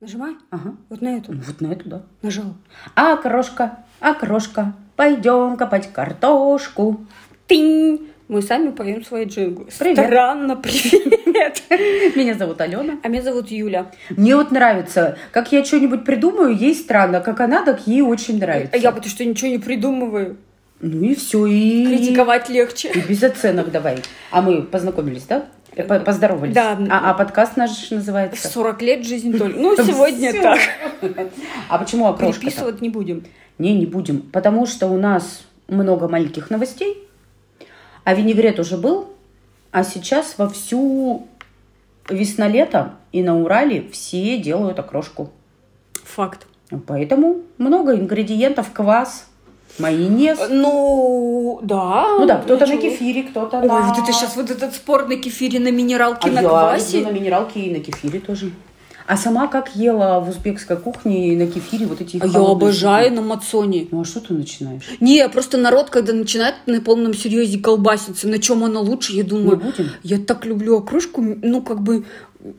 Нажимай. Ага. Вот на эту. Вот на эту, да. Нажал. Окрошка, окрошка, пойдем копать картошку. Тынь. Мы сами поем свои джинглы. Привет. Странно, привет. Меня зовут Алена. А меня зовут Юля. Мне вот нравится, как я что-нибудь придумаю, ей странно, как она, так ей очень нравится. А я потому что ничего не придумываю. Ну и все, и... Критиковать легче. И без оценок давай. А мы познакомились, да? По- Поздоровались. Да. А, а подкаст наш называется? 40 лет жизнь только. Ну, сегодня так. А почему окрошка Переписывать не будем. Не, не будем. Потому что у нас много маленьких новостей. А винегрет уже был. А сейчас во всю весна-лето и на Урале все делают окрошку. Факт. Поэтому много ингредиентов, квас, майонез. Ну, да. Ну да, кто-то на кефире, кто-то Ой, на... вот это сейчас вот этот спор на кефире, на минералке, А на я квасе. на минералке и на кефире тоже. А сама как ела в узбекской кухне на кефире вот эти А я обожаю штуки? на мацоне. Ну а что ты начинаешь? Не, просто народ, когда начинает на полном серьезе колбаситься, на чем она лучше, я Мы думаю, будем? я так люблю окружку, ну, как бы,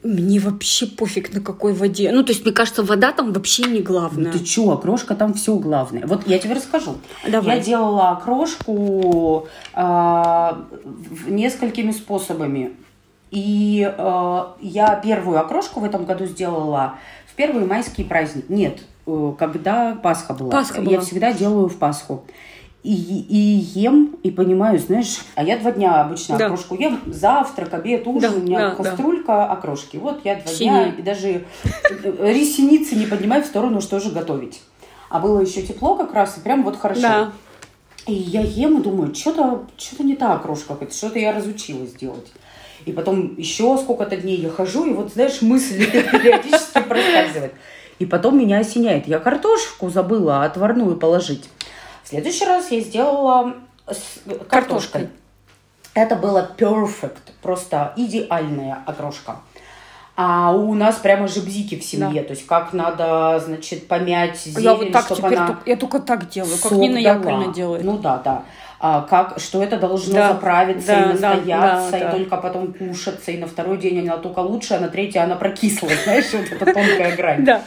мне вообще пофиг на какой воде. Ну, то есть, мне кажется, вода там вообще не главное. Ты чё, окрошка там все главное. Вот я тебе расскажу. Давай. Я делала окрошку в- несколькими способами. И а, я первую окрошку в этом году сделала в первый майский праздник. Нет, э, когда Пасха была. Пасха Я была. всегда делаю в Пасху. И, и ем, и понимаю, знаешь, а я два дня обычно Да. окрошку ем. Завтрак, обед, ужин, Да, у меня да, да. кастрюлька окрошки. Вот я два Синяя. дня, и даже ресеницы не поднимаю в сторону, что же готовить. А было еще тепло как раз, и прям вот хорошо. Да. И я ем и думаю, что-то что не так окрошка что-то я разучилась делать. И потом еще сколько-то дней я хожу, и вот, знаешь, мысли периодически проскальзывают. И потом меня осеняет. Я картошку забыла отварную положить. В следующий раз я сделала с картошкой. Картошкой. Это было perfect, просто идеальная окрошка. А у нас прямо же бзики в семье. То есть как надо, значит, помять зелень, я вот так теперь, она только- я только так делаю, как Нина дала. Яковлевна делает. Ну да, да. А как, что это должно Да, заправиться да, и да, настояться, да, и да. только потом кушаться, и на второй день она только лучше, а на третий она прокисла, знаешь, вот эта тонкая грань. Да.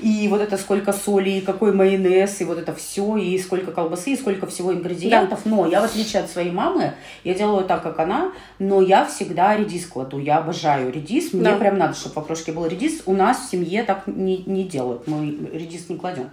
И вот это сколько соли, и какой майонез, и вот это все, и сколько колбасы, и сколько всего ингредиентов. Но я, в отличие от своей мамы, я делаю так, как она, но я всегда редис кладу. Я обожаю редис. Мне Да. прям надо, чтобы в окрошке был редис. У нас в семье так не, не делают. Мы редис не кладем.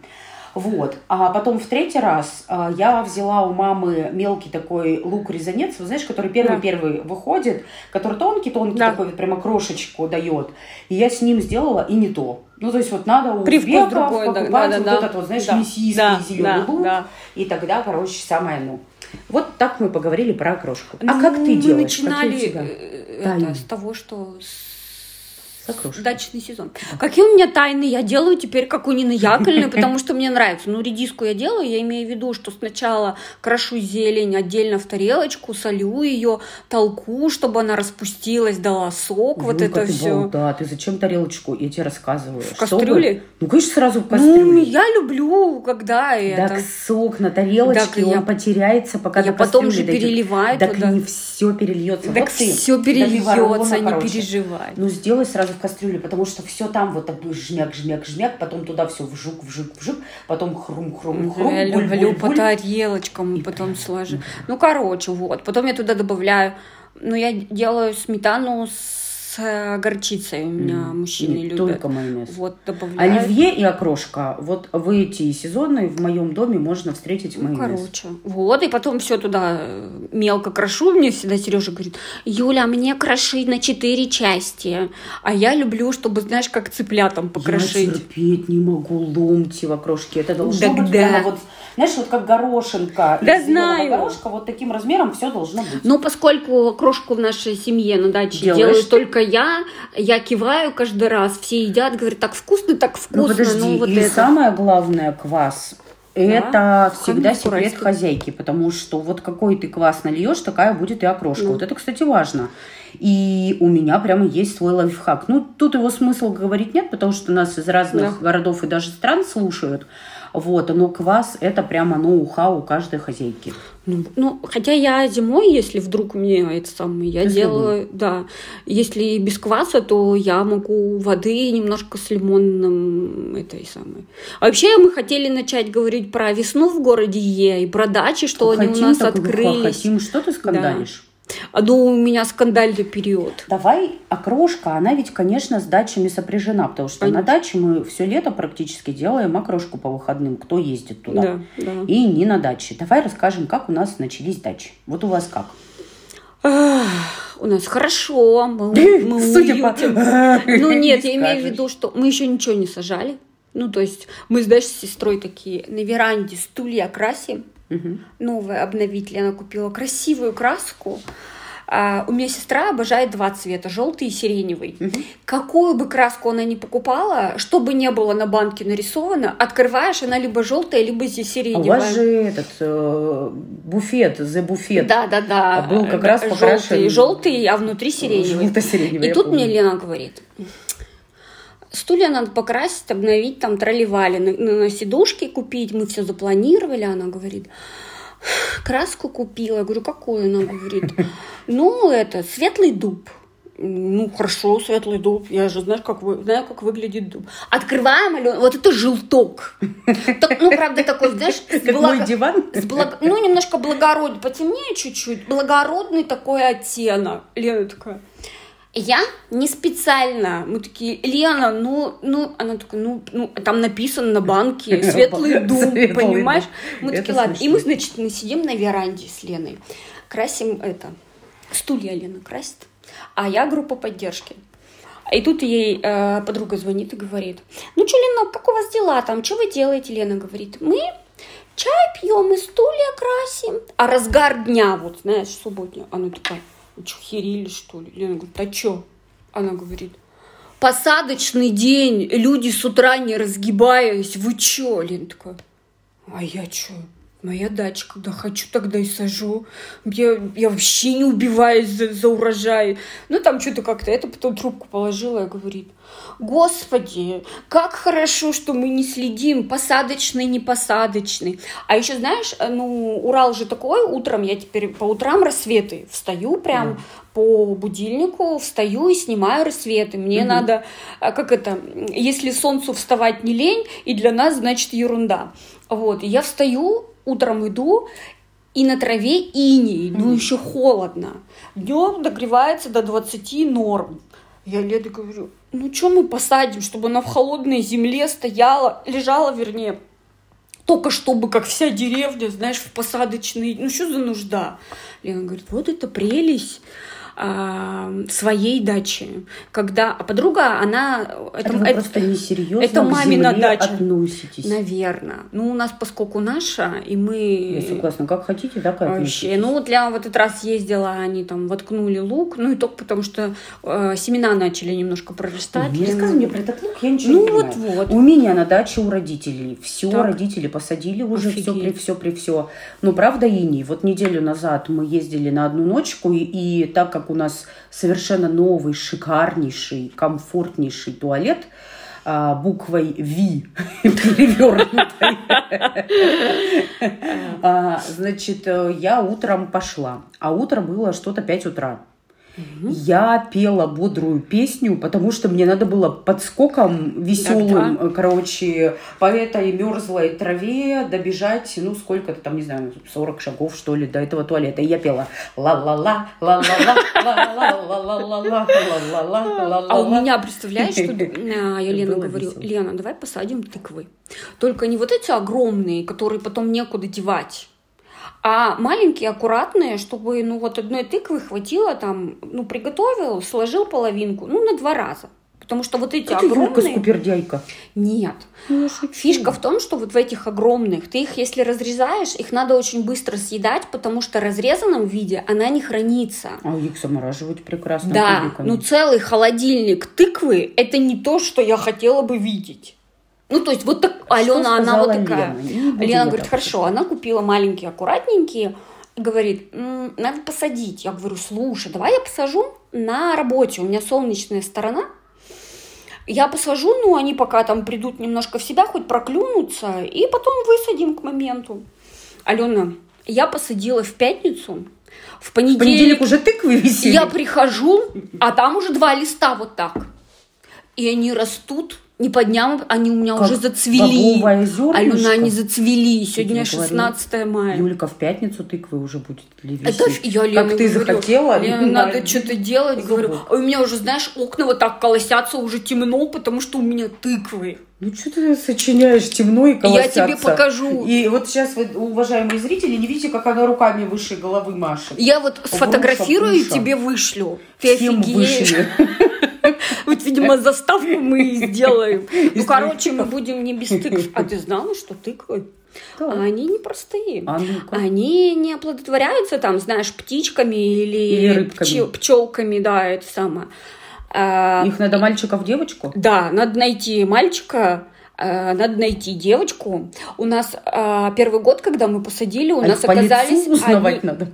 Вот. А потом в третий раз а, я взяла у мамы мелкий такой лук-резанец, вы знаешь, который первый-первый выходит, который тонкий-тонкий Да. такой, вот прямо крошечку дает. И я с ним сделала и не то. Ну, то есть вот надо у Привкус другой, да, покупать да, да, вот да. этот вот, знаешь, Да, мясистый да, зеленый да, лук. да. И тогда, короче, самое ну. Вот так мы поговорили про окрошку. А Ну, как ты мы делаешь? начинали у тебя э, тайны? это, с того, что С окрошкой. дачный сезон. Какие у меня тайны? Я делаю теперь, как у Нины Яковлевны, потому что мне нравится. Ну, редиску я делаю, я имею в виду, что сначала крошу зелень отдельно в тарелочку, солю ее, толку, чтобы она распустилась, дала сок, вот Ну, это все. Да, ты зачем тарелочку? Я тебе рассказываю. В кастрюле? Ну, конечно, сразу в Ну, кастрюле. я люблю, когда Так это. сок на тарелочке, Так я- он потеряется, пока я потом же дойдет. переливаю Так туда. не все перельется. Так Вот все перельется, не переживай. Ну, сделай сразу в кастрюле, потому что все там вот так жмяк, жмяк, жмяк, потом туда все вжук, вжук, вжук, потом хрум, хрум, хрум, Я буль, люблю буль, по буль. тарелочкам, И потом сложу. Ну, короче, вот. Потом я туда добавляю, ну, я делаю сметану с э, горчицей. У меня М, мужчины нет, любят. Только майонез. Вот, добавляю. Оливье и окрошка. Вот в эти сезоны в моем доме можно встретить Ну, майонез. короче, вот, и потом все туда э, мелко крошу. Мне всегда Сережа говорит, Юля, мне крошить на четыре части. А я люблю, чтобы, знаешь, как цыплятам Я покрошить. терпеть не могу ломти в окрошке. Это должно Так быть да. прямо вот, знаешь, вот как горошинка. Да знаю. горошка, вот таким размером все должно быть. Но поскольку крошку в нашей семье на даче Делаешь делаю ты? только я, я киваю каждый раз, все едят, говорят, так вкусно, так вкусно. Ну подожди, ну, вот и это. самое главное квас. Это всегда Камень секрет уральский. хозяйки, потому что вот какой ты квас нальешь, такая будет и окрошка. Ну. Вот это, кстати, важно. И у меня прямо есть свой лайфхак. Ну, тут его смысл говорить нет, потому что нас из разных Да. городов и даже стран слушают. Вот, но квас это прямо ноу-хау каждой хозяйки. Ну, ну, хотя я зимой, если вдруг мне это самое, я делаю, да, если без кваса, то я могу воды немножко с лимонным этой самой. А вообще мы хотели начать говорить про весну в городе Е и про дачи, что они у Хотим, нас открылись. Хотим, что ты скандалишь? А ну, у меня скандальный период. Давай, окрошка, она ведь, конечно, с дачами сопряжена, потому что на даче мы все лето практически делаем окрошку по выходным, кто ездит туда. Да, да. И не на даче. Давай расскажем, как у нас начались дачи. Вот у вас как? У нас хорошо, мы, мы Судя по-. Ну Не нет, я имею в виду, что мы еще ничего не сажали. Ну, то есть мы, с сестрой такие на веранде стулья красим. Мгм. Новое обновитель. Она купила красивую краску. А, у меня сестра обожает два цвета, желтый и сиреневый. Какую бы краску она ни покупала, что бы не было на банке нарисовано, открываешь, она либо желтая, либо А сиреневая. у вас же этот э, буфет, за буфет. Да, да, да. А был как раз желтый, покрашен- желтый, а внутри сиреневый. Желто-сиреневый, И тут помню. мне Лена говорит, стулья надо покрасить, обновить, там тролливали, на, на- сидушки купить, мы все запланировали, она говорит, краску купила, я говорю, какую? Она говорит, ну, это, светлый дуб. Ну, хорошо, светлый дуб. Я же знаешь, как вы, знаю, как выглядит дуб. Открываем, Алена, вот это желток. Так, ну, правда, такой, знаешь, Как благо- мой диван. с благ- Ну, немножко благородный, потемнее чуть-чуть, благородный такой оттенок. Лена такая, я не специально. Мы такие, Лена, ну, ну, она такая, ну, ну, там написано на банке светлый Светлый понимаешь? Мы такие, ладно. И мы, значит, мы сидим на веранде с Леной, красим это, стулья Лена красит, а я группа поддержки. И тут ей э, подруга звонит и говорит, ну что, Лена, как у вас дела там, что вы делаете? Лена говорит, мы чай пьем и стулья красим. А разгар дня, вот, знаешь, субботня, она такая, вы что, ли? Лена говорит, а что? Она говорит, посадочный день, люди с утра не разгибаясь, вы чё? Лена такая, а я чё? Моя дача, когда хочу, тогда и сажу. Я, я вообще не убиваюсь за, за урожай. Ну, там что-то как-то. Это потом трубку положила и говорит, Господи, как хорошо, что мы не следим, посадочный, не посадочный. А еще, знаешь, ну, Урал же такой, утром, я теперь по утрам рассветы встаю прям по будильнику, встаю и снимаю рассветы. Мне Мгм. надо, а, как это, если солнцу вставать не лень, и для нас, значит, ерунда. Вот, и я встаю, утром иду, и на траве иней, ну Мгм. еще холодно. Днем догревается до 20 норм. Я Леде говорю, ну что мы посадим, чтобы она в холодной земле стояла, лежала, вернее, только чтобы, как вся деревня, знаешь, в посадочной, ну что за нужда? Лена говорит, вот это прелесть а, своей дачи, когда, а подруга, она, это, Это вы это- просто несерьезно это мамина дача. относитесь. наверное, ну у нас поскольку наша, и Я мы согласна. Как хотите, так и Вообще, ну вот я в этот раз ездила, они там воткнули лук, ну и только потому, что э, семена начали немножко прорастать. Не рассказывай мне про этот лук, я ничего Ну не понимаю. вот-вот. У меня на даче у родителей все Так. родители посадили уже все при Офигеть. все при все. Но правда иней. Вот неделю назад мы ездили на одну ночку и, и так как у нас совершенно новый, шикарнейший, комфортнейший туалет а, буквой V перевернутой. А, Значит, э, я утром пошла, а утро было что-то 5 утра. Я пела бодрую песню, потому что мне надо было подскоком веселым, Так, э, короче, по этой мерзлой траве добежать, ну, сколько-то там, не знаю, 40 шагов, что ли, до этого туалета. И я пела ла-ла-ла, ла-ла-ла, ла-ла-ла-ла-ла-ла, ла-ла-ла, А у ла-ла-ла. меня, представляешь, что а, я Лена Было говорю. Лена, давай посадим тыквы. Только не вот эти огромные, которые потом некуда девать, а маленькие, аккуратные, чтобы, ну, вот одной тыквы хватило там, ну, приготовил, сложил половинку, ну, на два раза. Потому что вот эти Юлька огромные... скупердяйка. Нет. Ну. Фишка в том, что вот в этих огромных, ты их, если разрезаешь, их надо очень быстро съедать, потому что в разрезанном виде она не хранится. А их замораживать прекрасно. Да, кубиками. ну целый холодильник тыквы – это не то, что я хотела бы видеть. Ну, то есть вот так, Что Алена, она вот такая. Лена? Не будем Лена вот говорит, хорошо, она купила маленькие, аккуратненькие, и говорит, «М, надо посадить. Я говорю, слушай, давай я посажу на работе, у меня солнечная сторона, я посажу, ну, они пока там придут немножко в себя, хоть проклюнутся, и потом высадим к моменту. Алена, Я посадила в пятницу. В В понедельник понедельник уже тыквы висели. я прихожу, а там уже два листа вот так. И они растут не по дням, они у меня Как уже зацвели. Алена, они зацвели. Сегодня тебе говорю. 16 мая. Юлька, в пятницу тыквы уже будет ли Это я Лене Как ты говорю, захотела. Лена, на- надо что-то делать. зубок. Говорю, а у меня уже, знаешь, окна вот так колосятся, уже темно, потому что у меня тыквы. Ну, что ты сочиняешь темно и Я колосятся? тебе покажу. И вот сейчас вы, уважаемые зрители, не видите, как она руками выше головы машет. Я вот сфотографирую и тебе вышлю. Ты Всем офигеешь. вышли. Вот, видимо, заставку мы и сделаем. Ну, короче, мы будем не без тыкв. А ты знала, что тыквы? Да. Они непростые. А ну-ка. Они не оплодотворяются там, знаешь, птичками или, Или рыбками. пчелками, да, это самое. А, Их надо мальчиков девочку? Да, надо найти мальчика, э, надо найти девочку. У нас э, первый год, когда мы посадили, у А нас оказались они, надо.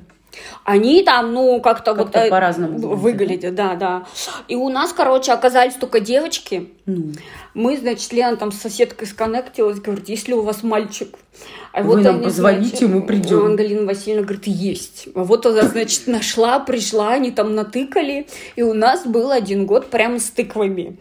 Они там, ну, как-то вот Как-то э, по-разному выглядят, да, да. И у нас, короче, оказались только девочки. Ну, Мы, значит, Лена там с соседкой сконнектилась, говорит, если у вас мальчик, а Вы нам они, позвоните, значит, мы придем. Ангелина Васильевна говорит, есть. А вот она, значит, нашла, пришла, они там натыкали, и у нас был один год прямо с тыквами.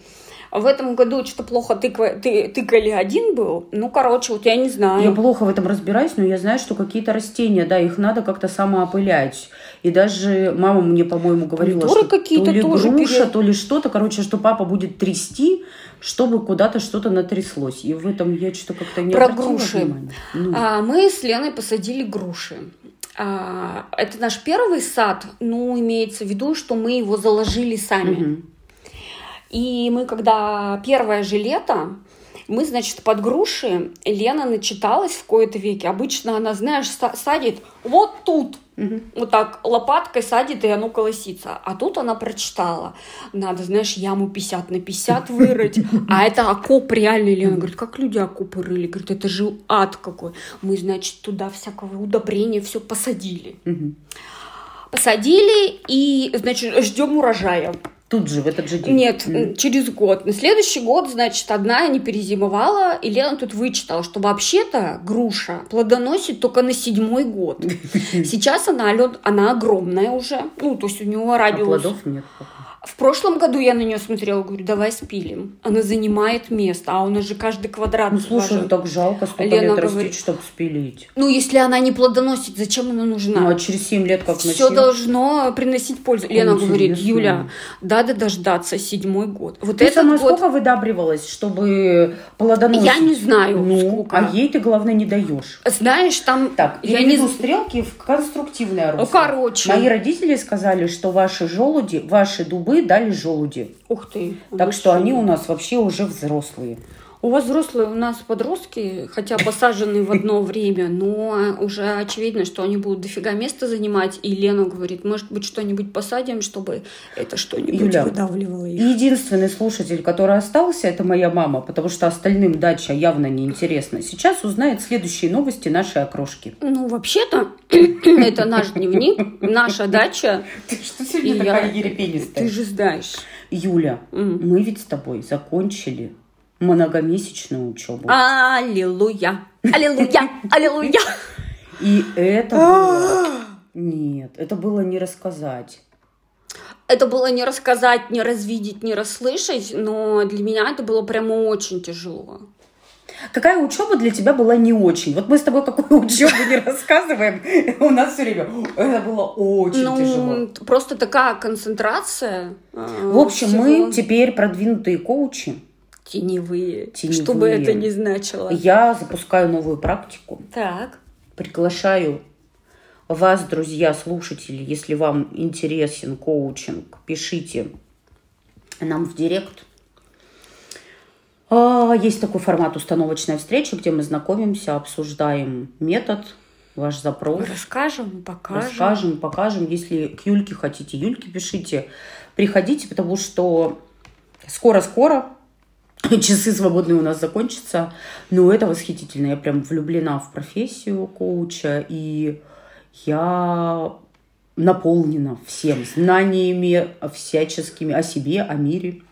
А в этом году что-то плохо тыква, ты, тыкали один был. Ну, короче, вот я не знаю. Я плохо в этом разбираюсь, но я знаю, что какие-то растения, да, их надо как-то самоопылять. И даже мама мне, по-моему, говорила, Помидоры что какие-то то ли тоже груша, пере- то ли что-то, короче, что папа будет трясти, чтобы куда-то что-то натряслось. И в этом я что-то как-то не Про груши. внимания. Ну, А, мы с Леной посадили груши. А, это наш первый сад, ну, имеется в виду, что мы его заложили сами. мгм. И мы, когда первое же лето, мы, значит, под груши, Лена начиталась в кои-то веке. Обычно она, знаешь, са- садит вот тут, Мгм. вот так лопаткой садит, и оно колосится. А тут она прочитала. Надо, знаешь, яму 50 на 50 вырыть. А это окоп реальный. Лена говорит, как люди окопы рыли? Говорит, это же ад какой. Мы, значит, туда всякого удобрения все посадили. Мгм. Посадили и, значит, ждем урожая. Тут же, в этот же день. Нет, Мгм. через год. На следующий год, значит, одна не перезимовала, и Лена тут вычитала, что вообще-то груша плодоносит только на седьмой год. Сейчас она, она огромная уже, ну, то есть у нее А радиус. плодов нет. пока. В прошлом году я на нее смотрела, говорю, давай спилим. Она занимает место, а у нас же каждый квадрат Ну, слушай, важен. так жалко столько Лена лет говорит- растить, чтобы спилить. Ну, если она не плодоносит, зачем она нужна? Ну, а через 7 лет как Все начнёт? должно приносить пользу. Лена говорит, интересно. Юля, надо дождаться седьмой год. Вот Ты сама год... сколько выдабривалась, чтобы плодоносить? Я не знаю, Ну, сколько. а ей ты, главное, не даешь. Знаешь, там... Так, я не... стрелки в конструктивное русло. Ну, короче. Мои родители сказали, что ваши желуди, ваши дубы дали желуди. Ух ты. Так что они у нас вообще уже взрослые. У вас взрослые, у нас подростки, хотя посажены в одно время, но уже очевидно, что они будут дофига места занимать. И Лена говорит, может быть, что-нибудь посадим, чтобы это что-нибудь Юля, выдавливало их. Единственный слушатель, который остался, это моя мама, потому что остальным дача явно неинтересна. Сейчас узнает следующие новости нашей окрошки. Ну, вообще-то, это наш дневник, наша дача. Ты что сегодня такая ерепенистая? Ты же знаешь. Юля, мы ведь с тобой закончили многомесячную учебу. Аллилуйя, аллилуйя, аллилуйя. И это было... Нет, это было не рассказать. Это было не рассказать, не развидеть, не расслышать, но для меня это было прямо очень тяжело. Какая учеба для тебя была не очень? Вот мы с тобой какую учебу не рассказываем, у нас все время это было очень ну, тяжело. просто такая концентрация. э, В общем, всего. мы теперь продвинутые коучи. Теневые, Теневые. что бы это ни значило. Я запускаю новую практику. Так. Приглашаю вас, друзья, слушатели, если вам интересен коучинг, пишите нам в директ. А, Есть такой формат установочная встреча, где мы знакомимся, обсуждаем метод, ваш запрос. Расскажем, покажем. Расскажем, покажем. Если к Юльке хотите, Юльке пишите. Приходите, потому что скоро-скоро часы свободные у нас закончатся. Но это восхитительно. Я прям влюблена в профессию коуча. И я наполнена всем знаниями всяческими о себе, о мире,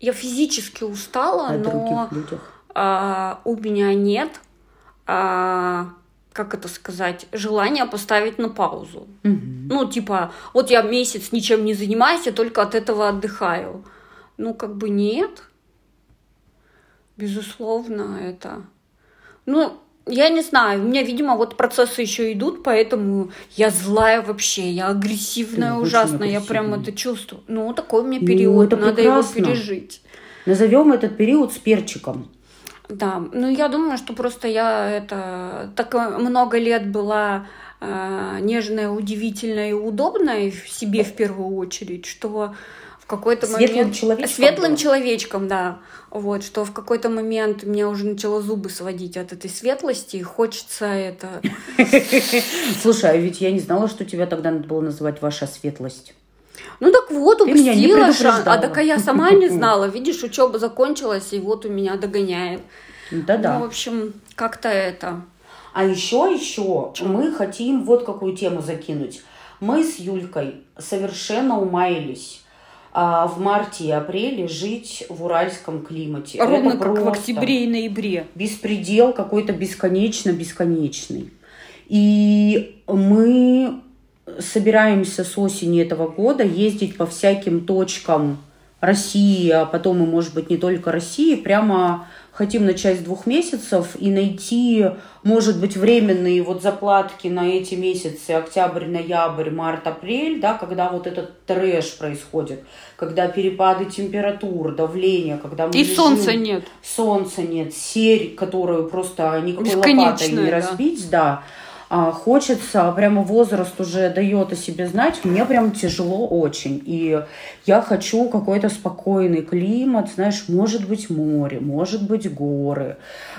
Я физически устала, о но а, у меня нет а, как это сказать, желание поставить на паузу. Мгм. Ну, типа, вот я месяц ничем не занимаюсь, я только от этого отдыхаю. Ну, как бы нет. Безусловно, это... Ну, я не знаю, у меня, видимо, вот процессы еще идут, поэтому я злая вообще, я агрессивная Ты ужасно, я прям это чувствую. Ну, такой у меня Ну, период, это надо прекрасно. его пережить. Назовем этот период с перчиком. Да, ну я думаю, что просто я это так э, много лет была э, нежная, удивительная и удобная в себе в первую очередь, что какой-то Светлым момент человечком светлым была. человечком, да, вот, что в какой-то момент мне уже начало зубы сводить от этой светлости, и хочется это. Слушай, а ведь я не знала, что тебя тогда надо было называть ваша светлость. Ну так вот, меня упустила шанс. А так а я сама не знала. Видишь, учеба закончилась, и вот у меня догоняет. Да-да. Ну, в общем, как-то это. А еще, еще мы хотим вот какую тему закинуть. Мы с Юлькой совершенно умаялись а, в марте и апреле жить в уральском климате. Ровно Это как в октябре и ноябре. Беспредел какой-то бесконечно-бесконечный. И мы собираемся с осени этого года ездить по всяким точкам России, а потом и, может быть, не только России, прямо хотим начать с двух месяцев и найти, может быть, временные вот заплатки на эти месяцы, октябрь, ноябрь, март, апрель, да, когда вот этот трэш происходит, когда перепады температур, давления, когда мы И лежим- солнца нет. солнца нет, серь, которую просто никакой лопатой не да. разбить, да. А, хочется, прямо возраст уже дает о себе знать, мне прям тяжело очень. И я хочу какой-то спокойный климат, знаешь, может быть море, может быть горы,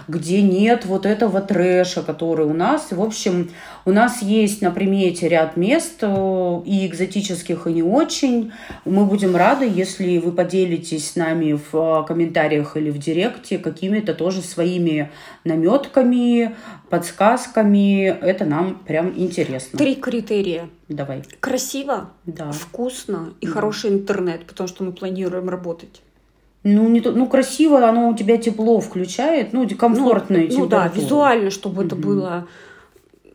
где нет вот этого трэша, который у нас. В общем, у нас есть на примете ряд мест, э, и экзотических, и не очень. Мы будем рады, если вы поделитесь с нами в э, комментариях или в директе какими-то тоже своими наметками, подсказками. Это нам прям интересно. Три критерия. Давай. Красиво, Да. вкусно и хороший интернет, потому что мы планируем работать. Ну, не то, ну, красиво, оно у тебя тепло включает, ну, комфортная ну, ну да, температура. визуально, чтобы это было,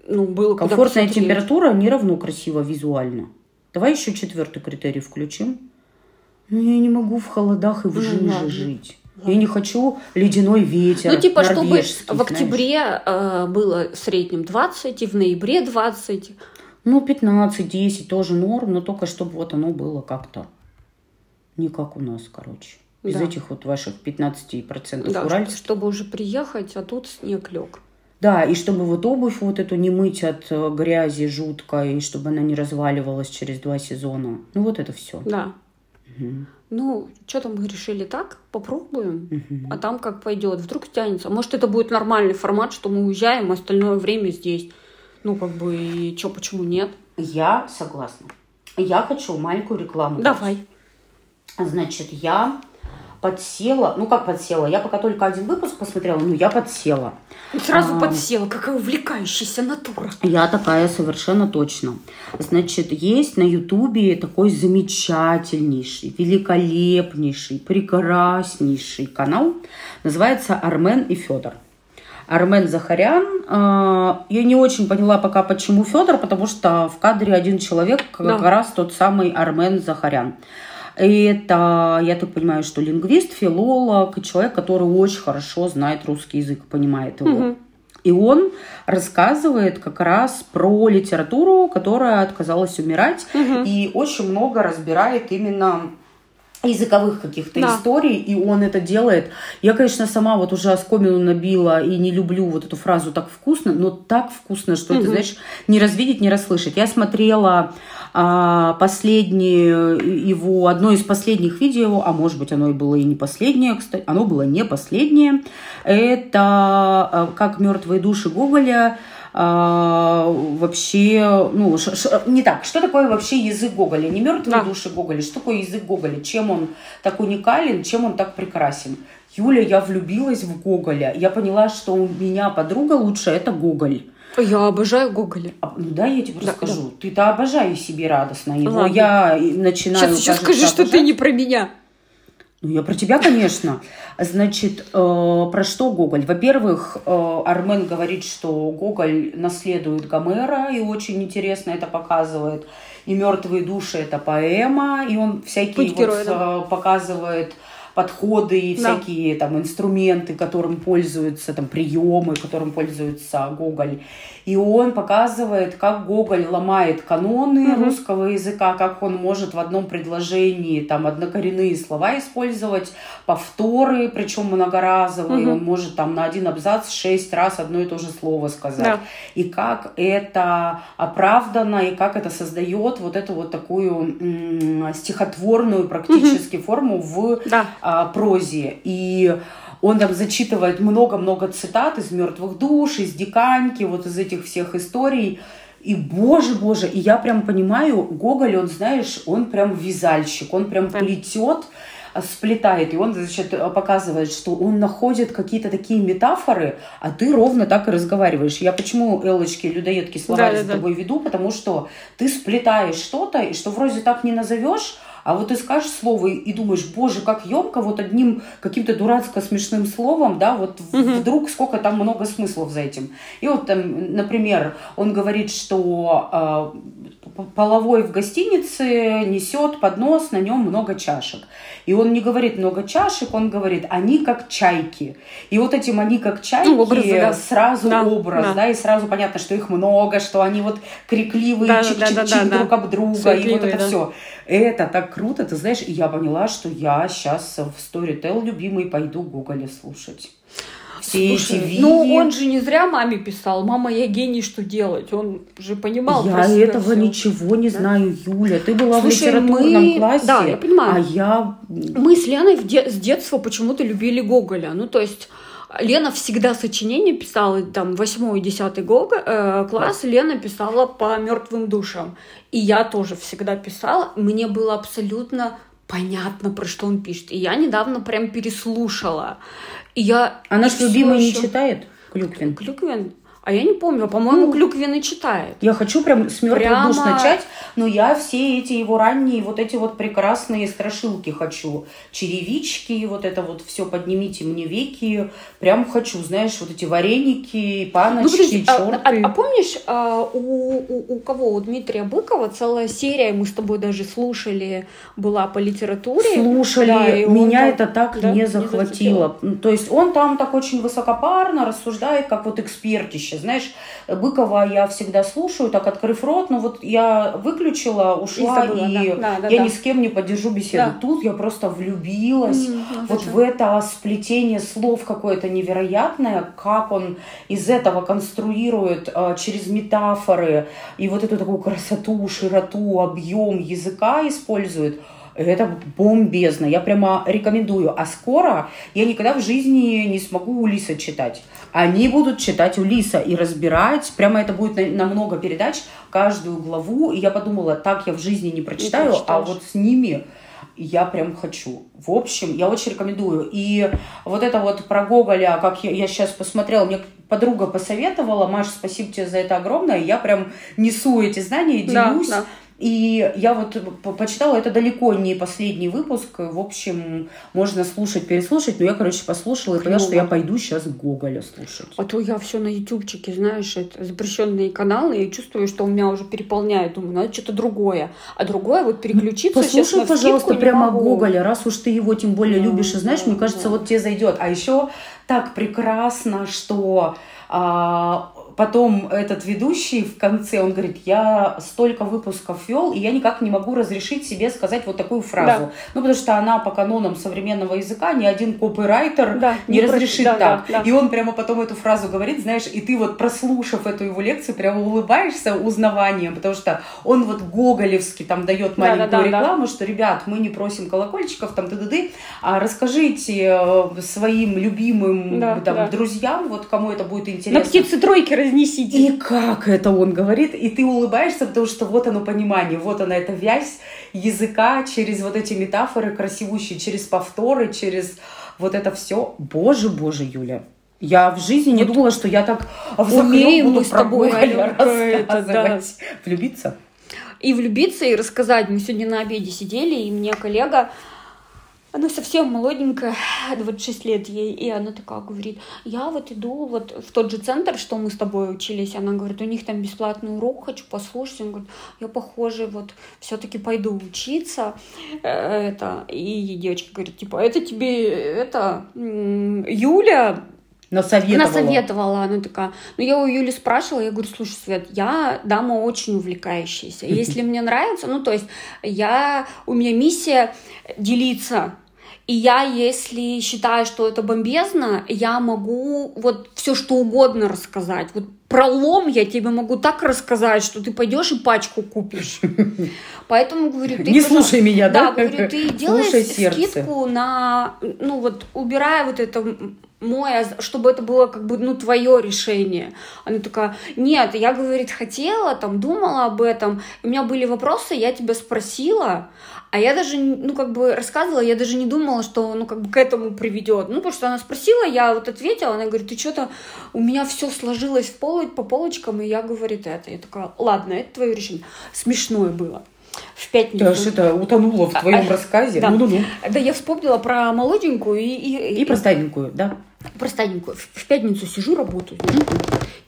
ну, было Комфортная температура не равно красиво визуально. Давай еще четвертый критерий включим. Ну, я не могу в холодах и в Ну, жиже жить. Я не хочу ледяной ветер. Ну, типа, чтобы в октябре э, было в среднем 20, и в ноябре 20. Ну, 15-10 тоже норм, но только чтобы вот оно было как-то не как у нас, короче. Без Да. этих вот ваших 15% Да, уральских. чтобы уже приехать, а тут снег лег. Да, и чтобы вот обувь вот эту не мыть от э, грязи жутко, и чтобы она не разваливалась через два сезона. Ну, вот это все. Да. Ну, что там мы решили так? Попробуем. А там как пойдет. Вдруг тянется. Может, это будет нормальный формат, что мы уезжаем, остальное время здесь. Ну, как бы, и что, почему нет? Я согласна. Я хочу маленькую рекламу. Давай. Значит, я подсела, ну как подсела, я пока только один выпуск посмотрела, ну я подсела. Сразу А. подсела, какая увлекающаяся натура. Я такая совершенно точно. Значит, есть на Ютубе такой замечательнейший, великолепнейший, прекраснейший канал. Называется Армен и Федор. Армен Захарян. э, Я не очень поняла пока, почему Федор, потому что в кадре один человек, как Да. раз тот самый Армен Захарян. Это, я так понимаю, что лингвист, филолог, человек, который очень хорошо знает русский язык, понимает его. Мгм. И он рассказывает как раз про литературу, которая отказалась умирать, Мгм. и очень много разбирает именно языковых каких-то Да. историй, и он это делает. Я, конечно, сама вот уже оскомину набила и не люблю вот эту фразу «так вкусно», но так вкусно, что это, Мгм. знаешь, не развидеть, не расслышать. Я смотрела последнее его, одно из последних видео, а может быть оно и было и не последнее, кстати, оно было не последнее. Это а, как мертвые души Гоголя а, вообще, ну, ш- ш- не так, что такое вообще язык Гоголя? Не мертвые Да. души Гоголя, что такое язык Гоголя? Чем он так уникален, чем он так прекрасен? Юля, я влюбилась в Гоголя. Я поняла, что у меня подруга лучшая – это Гоголь. Я обожаю Гоголя. А, ну да, я тебе Да, расскажу. Ты-то обожай себе радостно его. Ладно. Я и начинаю... Сейчас кажется, скажи, что ты обожать. не про меня. Ну, я про тебя, конечно. Значит, э, про что Гоголь? Во-первых, э, Армен говорит, что Гоголь наследует Гомера, и очень интересно это показывает. И «Мертвые души» — это поэма, и он всякие вот, э, показывает подходы и да. всякие там инструменты, которым пользуются, там приемы, которым пользуется Гоголь. И он показывает, как Гоголь ломает каноны угу. русского языка, как он может в одном предложении там однокоренные слова использовать, повторы, причем многоразовые. Угу. Он может там на один абзац шесть раз одно и то же слово сказать. Да. И как это оправдано, и как это создает вот эту вот такую стихотворную практически угу. форму в да. А, прозе. И он там зачитывает много-много цитат из «Мертвых душ», из «Диканьки», вот из этих всех историй. И, боже, боже, и я прям понимаю, Гоголь, он, знаешь, он прям вязальщик, он прям плетет, а, сплетает, и он, значит, показывает, что он находит какие-то такие метафоры, а ты ровно так и разговариваешь. Я почему, Элочки, людоедки словарь да, да, за тобой веду, потому что ты сплетаешь что-то, и что вроде так не назовешь, а вот ты скажешь слово и думаешь, боже, как емко, вот одним каким-то дурацко смешным словом, да, вот угу. вдруг сколько там много смыслов за этим. И вот там, например, он говорит, что э, половой в гостинице несет поднос, на нем много чашек. И он не говорит много чашек, он говорит, они как чайки. И вот этим они как чайки, ну, образы, да. сразу да, образ, да. да, и сразу понятно, что их много, что они вот крикливые, да, чик-чик-чик да, да, да, друг об друга, Светливые, и вот это да. все. Это так круто, ты знаешь, и я поняла, что я сейчас в Storytel любимый пойду Гоголя слушать. Все Слушай, эти Ну, он же не зря маме писал, мама, я гений, что делать? Он же понимал Я этого все. ничего не да? знаю, Юля. Ты была Слушай, в литературном мы... классе, да, я понимаю. а я... Мы с Леной де... с детства почему-то любили Гоголя. Ну, то есть Лена всегда сочинения писала, там, восьмой и десятый э, класс, Лена писала по мертвым душам. И я тоже всегда писала. Мне было абсолютно понятно, про что он пишет. И я недавно прям переслушала. И я... А наш любимый еще... не читает? Клюквин. Клюквин? А я не помню, а по-моему, ну, Клюквин и читает. Я хочу прям с мертвых Прямо... душ начать, но я все эти его ранние вот эти вот прекрасные страшилки хочу. Черевички, вот это вот все поднимите мне веки. Прям хочу, знаешь, вот эти вареники, паночки, ну, подожди, черты. А, а, а помнишь, а, у, у, у кого? У Дмитрия Быкова целая серия, мы с тобой даже слушали, была по литературе. Слушали, да, меня там, это так да, не захватило. Не То есть он там так очень высокопарно рассуждает, как вот экспертище вещи. Знаешь, Быкова я всегда слушаю, так открыв рот, но вот я выключила, ушла, и, забыла, и да, да, я да. ни с кем не поддержу беседу. Да. Тут я просто влюбилась mm, вот в это сплетение слов какое-то невероятное, как он из этого конструирует э, через метафоры и вот эту такую красоту, широту, объем языка использует – это бомбезно. Я прямо рекомендую. А скоро я никогда в жизни не смогу Улиса читать. Они будут читать Улиса и разбирать. Прямо это будет на, на много передач, каждую главу. И я подумала, так я в жизни не прочитаю, а вот с ними я прям хочу. В общем, я очень рекомендую. И вот это вот про Гоголя, как я, я сейчас посмотрела, мне подруга посоветовала, Маш, спасибо тебе за это огромное, я прям несу эти знания, делюсь. Да, да. И я вот почитала, это далеко не последний выпуск. В общем, можно слушать, переслушать. Но я, короче, послушала и поняла, что я пойду сейчас Гоголя слушать. А то я все на ютубчике, знаешь, это запрещенные каналы, и чувствую, что у меня уже переполняет. Думаю, надо что-то другое. А другое вот переключиться Послушай, сейчас пожалуйста, прямо Гоголя, раз уж ты его тем более да, любишь и знаешь, да, мне кажется, да. вот тебе зайдет. А еще так прекрасно, что а, потом этот ведущий в конце, он говорит, я столько выпусков вел, и я никак не могу разрешить себе сказать вот такую фразу. Да. Ну, потому что она по канонам современного языка, ни один копирайтер да, не, не разрешит да, так. Да, да. И он прямо потом эту фразу говорит, знаешь, и ты вот прослушав эту его лекцию, прямо улыбаешься узнаванием, потому что он вот гоголевский там дает маленькую да, да, да, рекламу, да. что, ребят, мы не просим колокольчиков, там, ды а расскажите э, своим любимым да, там, да. друзьям, вот кому это будет интересно. На птицы тройки разнесите. И как это он говорит, и ты улыбаешься, потому что вот оно понимание, вот она эта вязь языка через вот эти метафоры красивущие, через повторы, через вот это все. Боже, боже, Юля. Я в жизни не думала, что я так умею буду про тобой рассказывать. Да. Влюбиться? И влюбиться, и рассказать. Мы сегодня на обеде сидели, и мне коллега она совсем молоденькая, 26 лет ей, и она такая говорит, я вот иду вот в тот же центр, что мы с тобой учились, она говорит, у них там бесплатный урок, хочу послушать, он говорит, я похоже вот все-таки пойду учиться, э, это, и девочка говорит, типа, это тебе, это, Юля Насоветовала. Насоветовала. Она такая. Ну, я у Юли спрашивала, я говорю, слушай, Свет, я дама очень увлекающаяся. Если мне нравится, ну, то есть я, у меня миссия делиться и я, если считаю, что это бомбезно, я могу вот все что угодно рассказать. Вот про лом я тебе могу так рассказать, что ты пойдешь и пачку купишь. Поэтому говорю, ты не слушай меня, да? Да, говорю, ты делаешь скидку на, ну вот убирая вот это мой, чтобы это было как бы, ну, твое решение. Она такая, нет, я, говорит, хотела, там, думала об этом, у меня были вопросы, я тебя спросила, а я даже, ну, как бы рассказывала, я даже не думала, что, ну, как бы к этому приведет. Ну, потому что она спросила, я вот ответила, она говорит, ты что-то, у меня все сложилось в пол, по полочкам, и я, говорит, это. Я такая, ладно, это твое решение. Смешное было в пятницу. Да, что-то утонуло в твоем а, рассказе. Да. Ну, ну, ну. да, я вспомнила про молоденькую и... И, и простенькую, да. Простенькую. В пятницу сижу, работаю,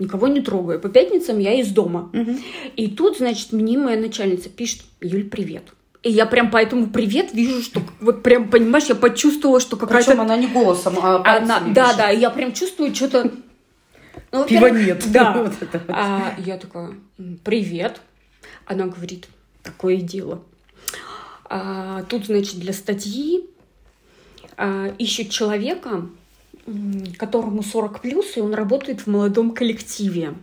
никого не трогаю. По пятницам я из дома. Угу. И тут, значит, мне моя начальница пишет, Юль, привет. И я прям по этому привет вижу, что вот прям, понимаешь, я почувствовала, что какая-то... Причем она не голосом, а она, Да, да, я прям чувствую что-то... Ну, Пива нет. Да. вот вот. А я такая, привет. Она говорит, такое дело. А, тут, значит, для статьи а, ищут человека, которому 40 плюс, и он работает в молодом коллективе.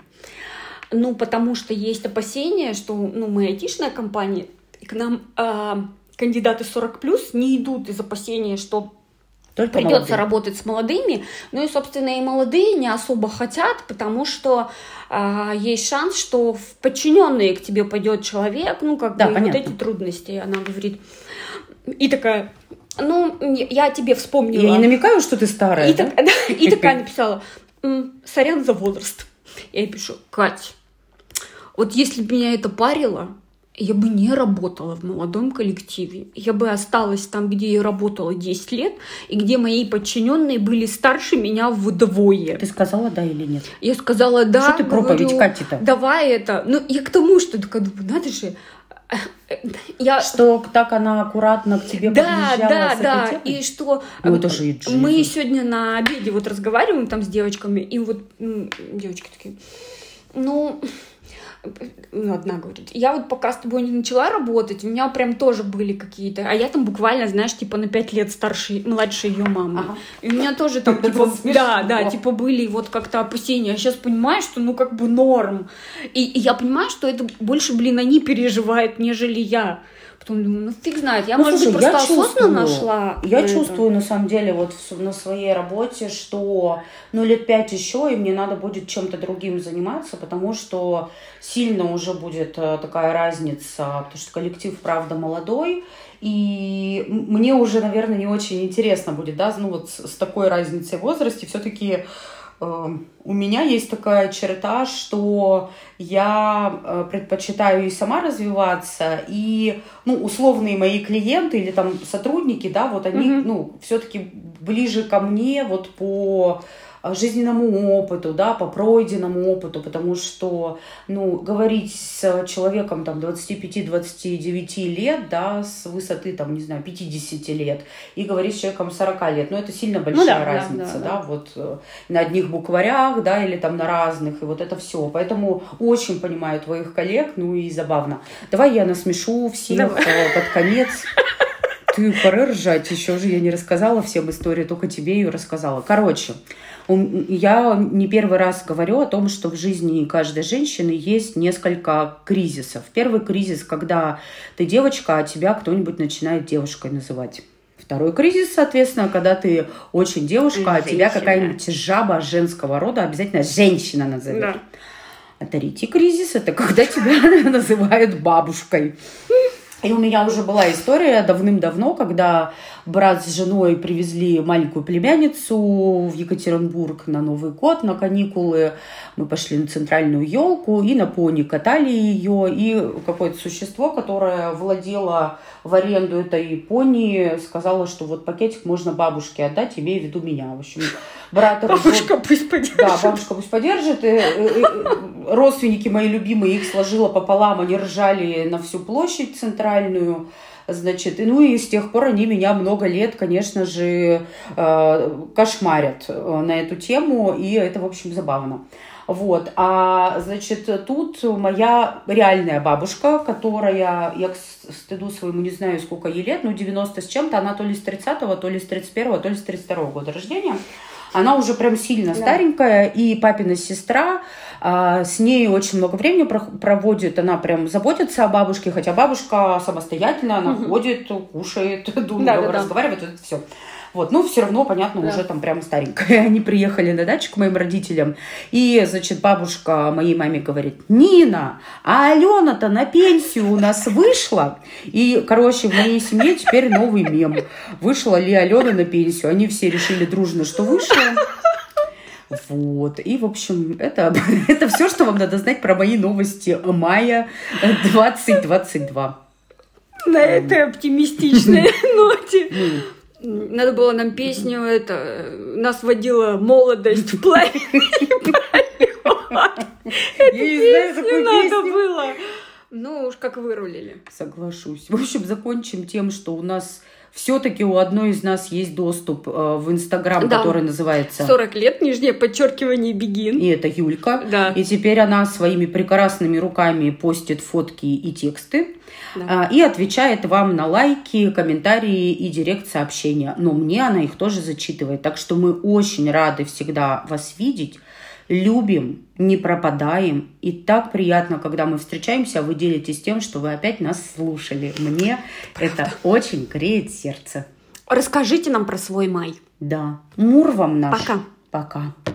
Ну, потому что есть опасения, что ну, мы айтишная компания, и к нам э, кандидаты 40 плюс не идут из опасения, что только придется молодые. работать с молодыми. Ну и, собственно, и молодые не особо хотят, потому что э, есть шанс, что в подчиненные к тебе пойдет человек, ну, как да, бы понятно. вот эти трудности. Она говорит. И такая, ну, я тебе вспомнила. Я не намекаю, что ты старая. И, да? Так, да, и такая написала, сорян за возраст. Я ей пишу, Кать, вот если бы меня это парило, я бы не работала в молодом коллективе. Я бы осталась там, где я работала 10 лет, и где мои подчиненные были старше меня вдвое. Ты сказала да или нет? Я сказала да. Что ты проповедь Кати-то? Давай это. Ну, я к тому, что такая думаю, надо же, я... Что так она аккуратно к тебе да, да, да, и что ну, это же мы сегодня на обеде вот разговариваем там с девочками, и вот девочки такие, ну, ну, одна говорит, я вот пока с тобой не начала работать, у меня прям тоже были какие-то, а я там буквально, знаешь, типа на пять лет старше, младше ее мамы. Ага. И у меня тоже там, типа, да, да, типа были вот как-то опасения. Я сейчас понимаю, что ну как бы норм. И, и я понимаю, что это больше, блин, они переживают, нежели я. Потом думаю, ну фиг знает, я, ну, может слушай, быть, просто я осознанно нашла. Я это. чувствую, на самом деле, вот в, на своей работе, что ну лет пять еще, и мне надо будет чем-то другим заниматься, потому что сильно уже будет э, такая разница, потому что коллектив, правда, молодой, и мне уже, наверное, не очень интересно будет, да, ну вот с, с такой разницей в возрасте все-таки у меня есть такая черта, что я э, предпочитаю и сама развиваться, и ну, условные мои клиенты или там сотрудники, да, вот они, mm-hmm. ну, все-таки ближе ко мне вот по жизненному опыту, да, по пройденному опыту, потому что, ну, говорить с человеком там 25-29 лет, да, с высоты там, не знаю, 50 лет, и говорить с человеком 40 лет, ну, это сильно большая ну, да, разница, да, да, да, вот э, на одних букварях, да, или там на разных, и вот это все. Поэтому очень понимаю твоих коллег, ну и забавно. Давай я насмешу всех Давай. Э, под конец. Ты пора ржать, еще же я не рассказала всем историю, только тебе ее рассказала. Короче, я не первый раз говорю о том, что в жизни каждой женщины есть несколько кризисов. Первый кризис, когда ты девочка, а тебя кто-нибудь начинает девушкой называть. Второй кризис, соответственно, когда ты очень девушка, женщина. а тебя какая-нибудь жаба женского рода обязательно женщина назовет. Да. А третий кризис – это когда тебя называют бабушкой. И у меня уже была история давным-давно, когда брат с женой привезли маленькую племянницу в Екатеринбург на Новый год, на каникулы. Мы пошли на центральную елку и на пони катали ее. И какое-то существо, которое владело в аренду этой пони, сказала, что вот пакетик можно бабушке отдать, имея в виду меня. В общем, брат... Бабушка пусть подержит. Да, бабушка пусть подержит. И, и, и, родственники мои любимые, их сложила пополам, они ржали на всю площадь центральную. Значит, и, ну и с тех пор они меня много лет, конечно же, э, кошмарят э, на эту тему, и это, в общем, забавно. Вот, а, значит, тут моя реальная бабушка, которая, я к стыду своему не знаю, сколько ей лет, ну, 90 с чем-то, она то ли с 30-го, то ли с 31-го, то ли с 32-го года рождения. Она уже прям сильно да. старенькая, и папина сестра а, с ней очень много времени проводит, она прям заботится о бабушке, хотя бабушка самостоятельно, она угу. ходит, кушает, думает, да, да, разговаривает, да. это все. Вот, ну, все равно, понятно, да. уже там прямо старенькая. Они приехали на дачу к моим родителям, и, значит, бабушка моей маме говорит, Нина, а Алена-то на пенсию у нас вышла? И, короче, в моей семье теперь новый мем. Вышла ли Алена на пенсию? Они все решили дружно, что вышла. Вот. И, в общем, это, это все, что вам надо знать про мои новости мая 2022. На этой оптимистичной ноте надо было нам песню, это, нас водила молодость в. Эту песню надо было. Ну уж как вырулили. Соглашусь. В общем, закончим тем, что у нас все-таки у одной из нас есть доступ э, в Инстаграм, да. который называется... 40 лет, нижнее подчеркивание, Бегин. И это Юлька. Да. И теперь она своими прекрасными руками постит фотки и тексты. Да. Э, и отвечает вам на лайки, комментарии и директ сообщения. Но мне она их тоже зачитывает. Так что мы очень рады всегда вас видеть любим, не пропадаем. И так приятно, когда мы встречаемся, а вы делитесь тем, что вы опять нас слушали. Мне Правда. это очень греет сердце. Расскажите нам про свой май. Да. Мур вам наш. Пока. Пока.